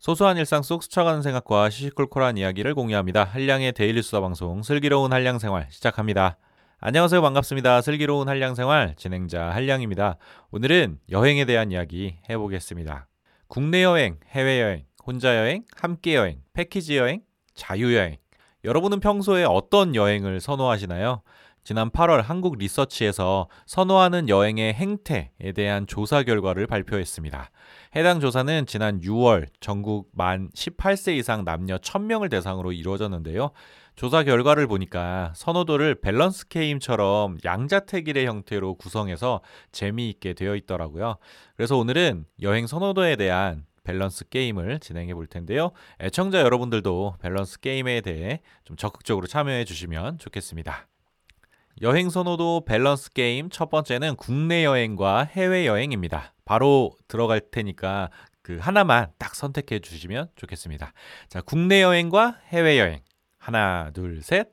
소소한 일상 속 스쳐가는 생각과 시시콜콜한 이야기를 공유합니다. 한량의 daily 수다 방송 슬기로운 한량 생활 시작합니다. 안녕하세요. 반갑습니다. 슬기로운 한량 생활 진행자 한량입니다. 오늘은 여행에 대한 이야기 해보겠습니다. 국내 여행, 해외 여행, 혼자 여행, 함께 여행, 패키지 여행, 자유 여행. 여러분은 평소에 어떤 여행을 선호하시나요? 지난 8월 한국 리서치에서 선호하는 여행의 행태에 대한 조사 결과를 발표했습니다. 해당 조사는 지난 6월 전국 만 18세 이상 남녀 1000명을 대상으로 이루어졌는데요. 조사 결과를 보니까 선호도를 밸런스 게임처럼 양자택일의 형태로 구성해서 재미있게 되어 있더라고요. 그래서 오늘은 여행 선호도에 대한 밸런스 게임을 진행해 볼 텐데요. 애청자 여러분들도 밸런스 게임에 대해 좀 적극적으로 참여해 주시면 좋겠습니다. 여행 선호도 밸런스 게임 첫 번째는 국내 여행과 해외 여행입니다. 바로 들어갈 테니까 그 하나만 딱 선택해 주시면 좋겠습니다. 자, 국내 여행과 해외 여행. 하나, 둘, 셋.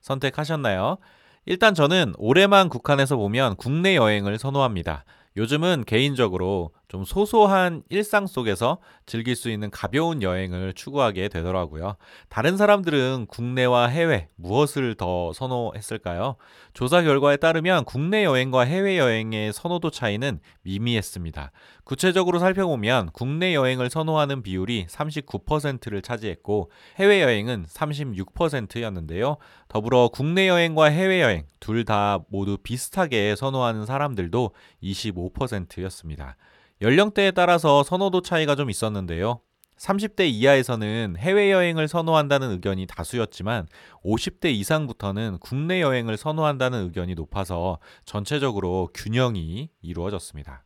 선택하셨나요? 일단 저는 올해만 국한해서 보면 국내 여행을 선호합니다. 요즘은 개인적으로 좀 소소한 일상 속에서 즐길 수 있는 가벼운 여행을 추구하게 되더라고요. 다른 사람들은 국내와 해외 무엇을 더 선호했을까요? 조사 결과에 따르면 국내 여행과 해외 여행의 선호도 차이는 미미했습니다. 구체적으로 살펴보면 국내 여행을 선호하는 비율이 39%를 차지했고 해외 여행은 36%였는데요. 더불어 국내 여행과 해외 여행 둘 다 모두 비슷하게 선호하는 사람들도 25%였습니다. 연령대에 따라서 선호도 차이가 좀 있었는데요. 30대 이하에서는 해외여행을 선호한다는 의견이 다수였지만 50대 이상부터는 국내 여행을 선호한다는 의견이 높아서 전체적으로 균형이 이루어졌습니다.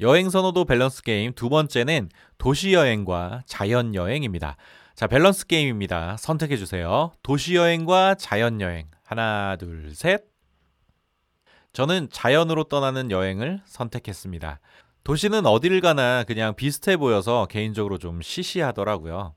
여행 선호도 밸런스 게임 두 번째는 도시 여행과 자연 여행입니다. 자, 밸런스 게임입니다. 선택해 주세요. 도시 여행과 자연 여행. 하나, 둘, 셋. 저는 자연으로 떠나는 여행을 선택했습니다. 도시는 어디를 가나 그냥 비슷해 보여서 개인적으로 좀 시시하더라고요.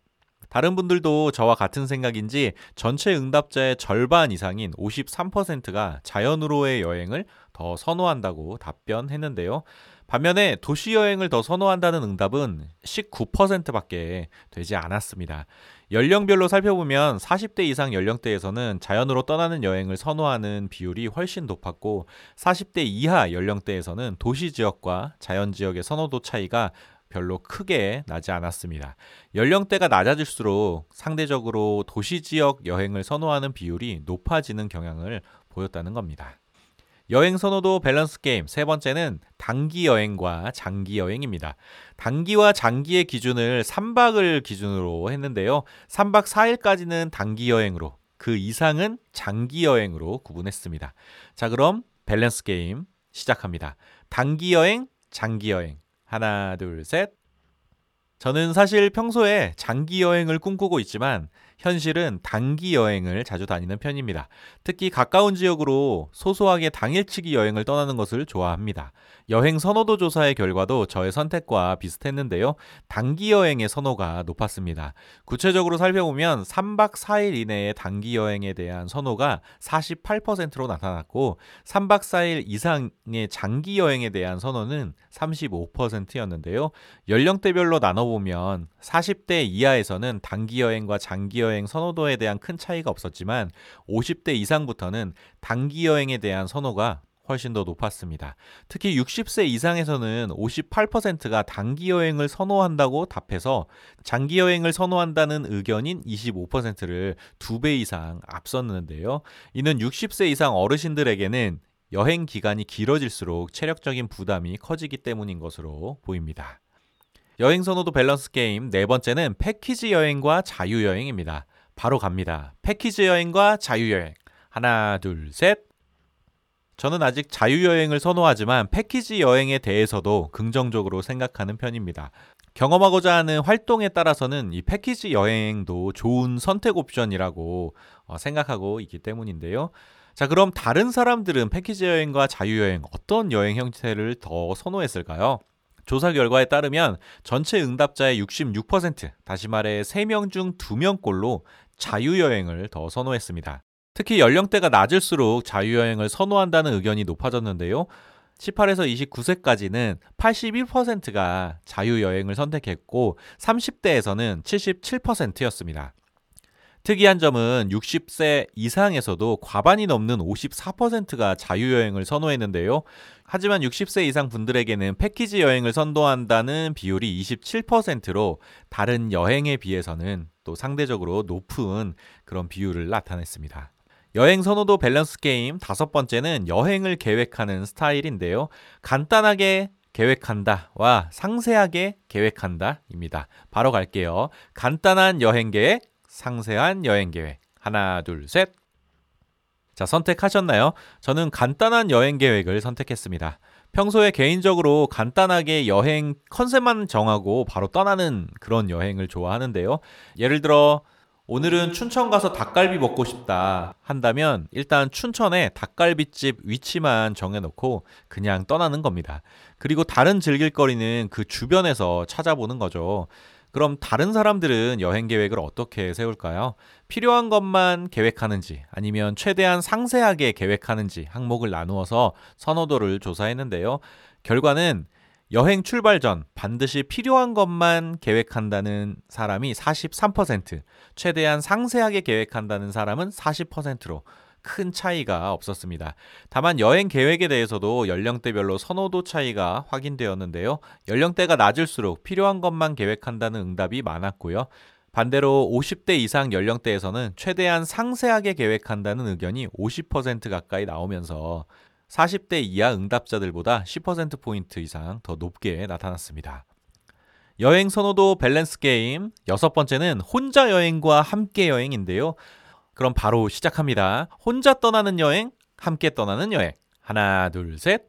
다른 분들도 저와 같은 생각인지 전체 응답자의 절반 이상인 53%가 자연으로의 여행을 더 선호한다고 답변했는데요. 반면에 도시 여행을 더 선호한다는 응답은 19%밖에 되지 않았습니다. 연령별로 살펴보면 40대 이상 연령대에서는 자연으로 떠나는 여행을 선호하는 비율이 훨씬 높았고 40대 이하 연령대에서는 도시 지역과 자연 지역의 선호도 차이가 별로 크게 나지 않았습니다. 연령대가 낮아질수록 상대적으로 도시 지역 여행을 선호하는 비율이 높아지는 경향을 보였다는 겁니다. 여행 선호도 밸런스 게임 세 번째는 단기 여행과 장기 여행입니다. 단기와 장기의 기준을 3박을 기준으로 했는데요. 3박 4일까지는 단기 여행으로 그 이상은 장기 여행으로 구분했습니다. 자, 그럼 밸런스 게임 시작합니다. 단기 여행, 장기 여행. 하나, 둘, 셋. 저는 사실 평소에 장기 여행을 꿈꾸고 있지만 현실은 단기 여행을 자주 다니는 편입니다. 특히 가까운 지역으로 소소하게 당일치기 여행을 떠나는 것을 좋아합니다. 여행 선호도 조사의 결과도 저의 선택과 비슷했는데요. 단기 여행의 선호가 높았습니다. 구체적으로 살펴보면 3박 4일 이내의 단기 여행에 대한 선호가 48%로 나타났고 3박 4일 이상의 장기 여행에 대한 선호는 35%였는데요. 연령대별로 나눠보면 40대 이하에서는 단기 여행과 장기 여행 선호도에 대한 큰 차이가 없었지만 50대 이상부터는 단기 여행에 대한 선호가 훨씬 더 높았습니다. 특히 60세 이상에서는 58%가 단기 여행을 선호한다고 답해서 장기 여행을 선호한다는 의견인 25%를 두 배 이상 앞섰는데요. 이는 60세 이상 어르신들에게는 여행 기간이 길어질수록 체력적인 부담이 커지기 때문인 것으로 보입니다. 여행 선호도 밸런스 게임 네 번째는 패키지 여행과 자유 여행입니다. 바로 갑니다. 패키지 여행과 자유 여행. 하나, 둘, 셋. 저는 아직 자유 여행을 선호하지만 패키지 여행에 대해서도 긍정적으로 생각하는 편입니다. 경험하고자 하는 활동에 따라서는 이 패키지 여행도 좋은 선택 옵션이라고 어, 생각하고 있기 때문인데요. 자, 그럼 다른 사람들은 패키지 여행과 자유 여행 어떤 여행 형태를 더 선호했을까요? 조사 결과에 따르면 전체 응답자의 66%, 다시 말해 3명 중 2명꼴로 자유여행을 더 선호했습니다. 특히 연령대가 낮을수록 자유여행을 선호한다는 의견이 높아졌는데요. 18에서 29세까지는 81%가 자유여행을 선택했고 30대에서는 77%였습니다. 특이한 점은 60세 이상에서도 과반이 넘는 54%가 자유여행을 선호했는데요. 하지만 60세 이상 분들에게는 패키지 여행을 선도한다는 비율이 27%로 다른 여행에 비해서는 또 상대적으로 높은 그런 비율을 나타냈습니다. 여행 선호도 밸런스 게임 다섯 번째는 여행을 계획하는 스타일인데요. 간단하게 계획한다 와 상세하게 계획한다 입니다. 바로 갈게요. 간단한 여행 계획, 상세한 여행 계획. 하나, 둘, 셋. 자, 선택하셨나요? 저는 간단한 여행 계획을 선택했습니다. 평소에 개인적으로 간단하게 여행 컨셉만 정하고 바로 떠나는 그런 여행을 좋아하는데요. 예를 들어, 오늘은 춘천 가서 닭갈비 먹고 싶다 한다면 일단 춘천에 닭갈비집 위치만 정해놓고 그냥 떠나는 겁니다. 그리고 다른 즐길 거리는 그 주변에서 찾아보는 거죠. 그럼 다른 사람들은 여행 계획을 어떻게 세울까요? 필요한 것만 계획하는지 아니면 최대한 상세하게 계획하는지 항목을 나누어서 선호도를 조사했는데요. 결과는 여행 출발 전 반드시 필요한 것만 계획한다는 사람이 43%, 최대한 상세하게 계획한다는 사람은 40%로 큰 차이가 없었습니다. 다만 여행 계획에 대해서도 연령대별로 선호도 차이가 확인되었는데요. 연령대가 낮을수록 필요한 것만 계획한다는 응답이 많았고요. 반대로 50대 이상 연령대에서는 최대한 상세하게 계획한다는 의견이 50% 가까이 나오면서 40대 이하 응답자들보다 10%포인트 이상 더 높게 나타났습니다. 여행 선호도 밸런스 게임 여섯 번째는 혼자 여행과 함께 여행인데요. 그럼 바로 시작합니다. 혼자 떠나는 여행, 함께 떠나는 여행. 하나, 둘, 셋.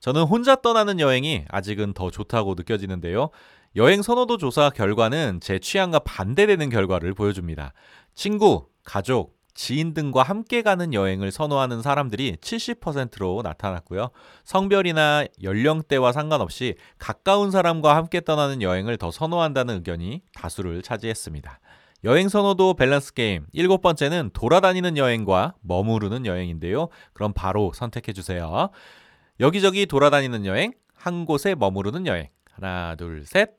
저는 혼자 떠나는 여행이 아직은 더 좋다고 느껴지는데요. 여행 선호도 조사 결과는 제 취향과 반대되는 결과를 보여줍니다. 친구, 가족, 지인 등과 함께 가는 여행을 선호하는 사람들이 70%로 나타났고요. 성별이나 연령대와 상관없이 가까운 사람과 함께 떠나는 여행을 더 선호한다는 의견이 다수를 차지했습니다. 여행 선호도 밸런스 게임. 일곱 번째는 돌아다니는 여행과 머무르는 여행인데요. 그럼 바로 선택해 주세요. 여기저기 돌아다니는 여행, 한 곳에 머무르는 여행. 하나, 둘, 셋.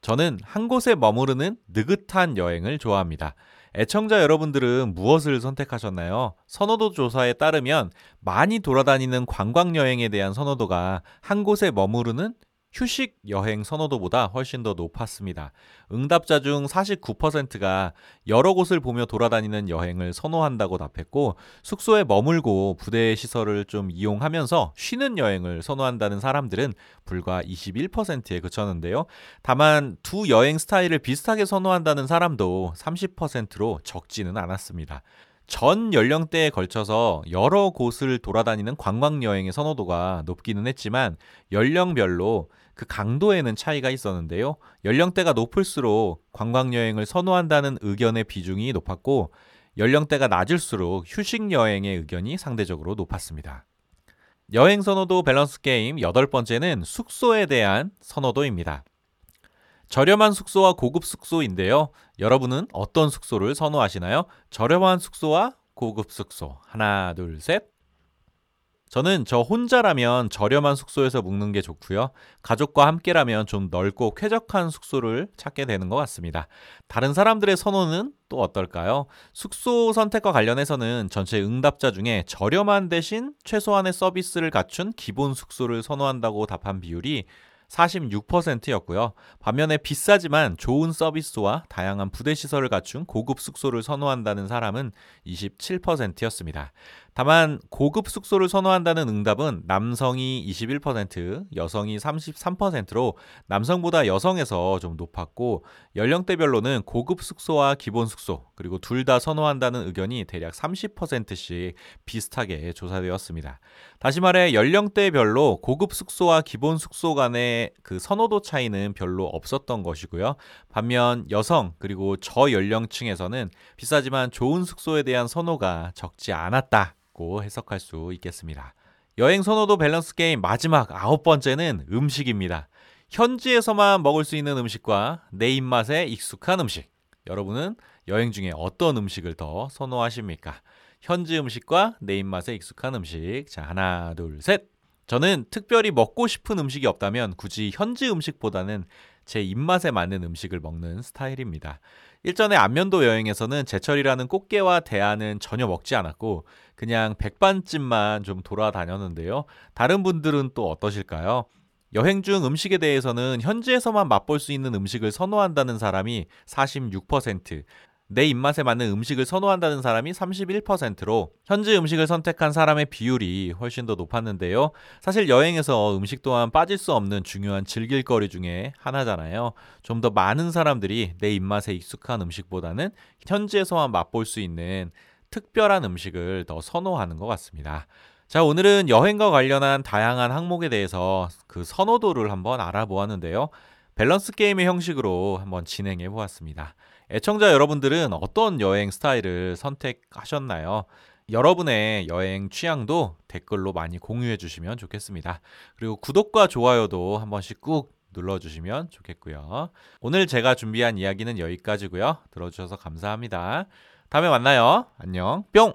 저는 한 곳에 머무르는 느긋한 여행을 좋아합니다. 애청자 여러분들은 무엇을 선택하셨나요? 선호도 조사에 따르면 많이 돌아다니는 관광 여행에 대한 선호도가 한 곳에 머무르는 휴식 여행 선호도보다 훨씬 더 높았습니다. 응답자 중 49%가 여러 곳을 보며 돌아다니는 여행을 선호한다고 답했고 숙소에 머물고 부대 시설을 좀 이용하면서 쉬는 여행을 선호한다는 사람들은 불과 21%에 그쳤는데요. 다만 두 여행 스타일을 비슷하게 선호한다는 사람도 30%로 적지는 않았습니다. 전 연령대에 걸쳐서 여러 곳을 돌아다니는 관광 여행의 선호도가 높기는 했지만 연령별로 그 강도에는 차이가 있었는데요. 연령대가 높을수록 관광 여행을 선호한다는 의견의 비중이 높았고 연령대가 낮을수록 휴식 여행의 의견이 상대적으로 높았습니다. 여행 선호도 밸런스 게임 여덟 번째는 숙소에 대한 선호도입니다. 저렴한 숙소와 고급 숙소인데요. 여러분은 어떤 숙소를 선호하시나요? 저렴한 숙소와 고급 숙소. 하나, 둘, 셋. 저는 저 혼자라면 저렴한 숙소에서 묵는 게 좋고요. 가족과 함께라면 좀 넓고 쾌적한 숙소를 찾게 되는 것 같습니다. 다른 사람들의 선호는 또 어떨까요? 숙소 선택과 관련해서는 전체 응답자 중에 저렴한 대신 최소한의 서비스를 갖춘 기본 숙소를 선호한다고 답한 비율이 46%였고요. 반면에 비싸지만 좋은 서비스와 다양한 부대 시설을 갖춘 고급 숙소를 선호한다는 사람은 27%였습니다. 다만 고급 숙소를 선호한다는 응답은 남성이 21%, 여성이 33%로 남성보다 여성에서 좀 높았고 연령대별로는 고급 숙소와 기본 숙소 그리고 둘 다 선호한다는 의견이 대략 30%씩 비슷하게 조사되었습니다. 다시 말해 연령대별로 고급 숙소와 기본 숙소 간의 그 선호도 차이는 별로 없었던 것이고요. 반면 여성 그리고 저연령층에서는 비싸지만 좋은 숙소에 대한 선호가 적지 않았다. 고 해석할 수 있겠습니다. 여행 선호도 밸런스 게임 마지막 아홉 번째는 음식입니다. 현지에서만 먹을 수 있는 음식과 내 입맛에 익숙한 음식. 여러분은 여행 중에 어떤 음식을 더 선호하십니까? 현지 음식과 내 입맛에 익숙한 음식. 자, 하나, 둘, 셋. 저는 특별히 먹고 싶은 음식이 없다면 굳이 현지 음식보다는 제 입맛에 맞는 음식을 먹는 스타일입니다. 일전에 안면도 여행에서는 제철이라는 꽃게와 대하는 전혀 먹지 않았고 그냥 백반집만 좀 돌아다녔는데요. 다른 분들은 또 어떠실까요? 여행 중 음식에 대해서는 현지에서만 맛볼 수 있는 음식을 선호한다는 사람이 46%, 내 입맛에 맞는 음식을 선호한다는 사람이 31%로 현지 음식을 선택한 사람의 비율이 훨씬 더 높았는데요. 사실 여행에서 음식 또한 빠질 수 없는 중요한 즐길거리 중에 하나잖아요. 좀 더 많은 사람들이 내 입맛에 익숙한 음식보다는 현지에서만 맛볼 수 있는 특별한 음식을 더 선호하는 것 같습니다. 자, 오늘은 여행과 관련한 다양한 항목에 대해서 그 선호도를 한번 알아보았는데요. 밸런스 게임의 형식으로 한번 진행해 보았습니다. 애청자 여러분들은 어떤 여행 스타일을 선택하셨나요? 여러분의 여행 취향도 댓글로 많이 공유해 주시면 좋겠습니다. 그리고 구독과 좋아요도 한 번씩 꾹 눌러주시면 좋겠고요. 오늘 제가 준비한 이야기는 여기까지고요. 들어주셔서 감사합니다. 다음에 만나요. 안녕. 뿅!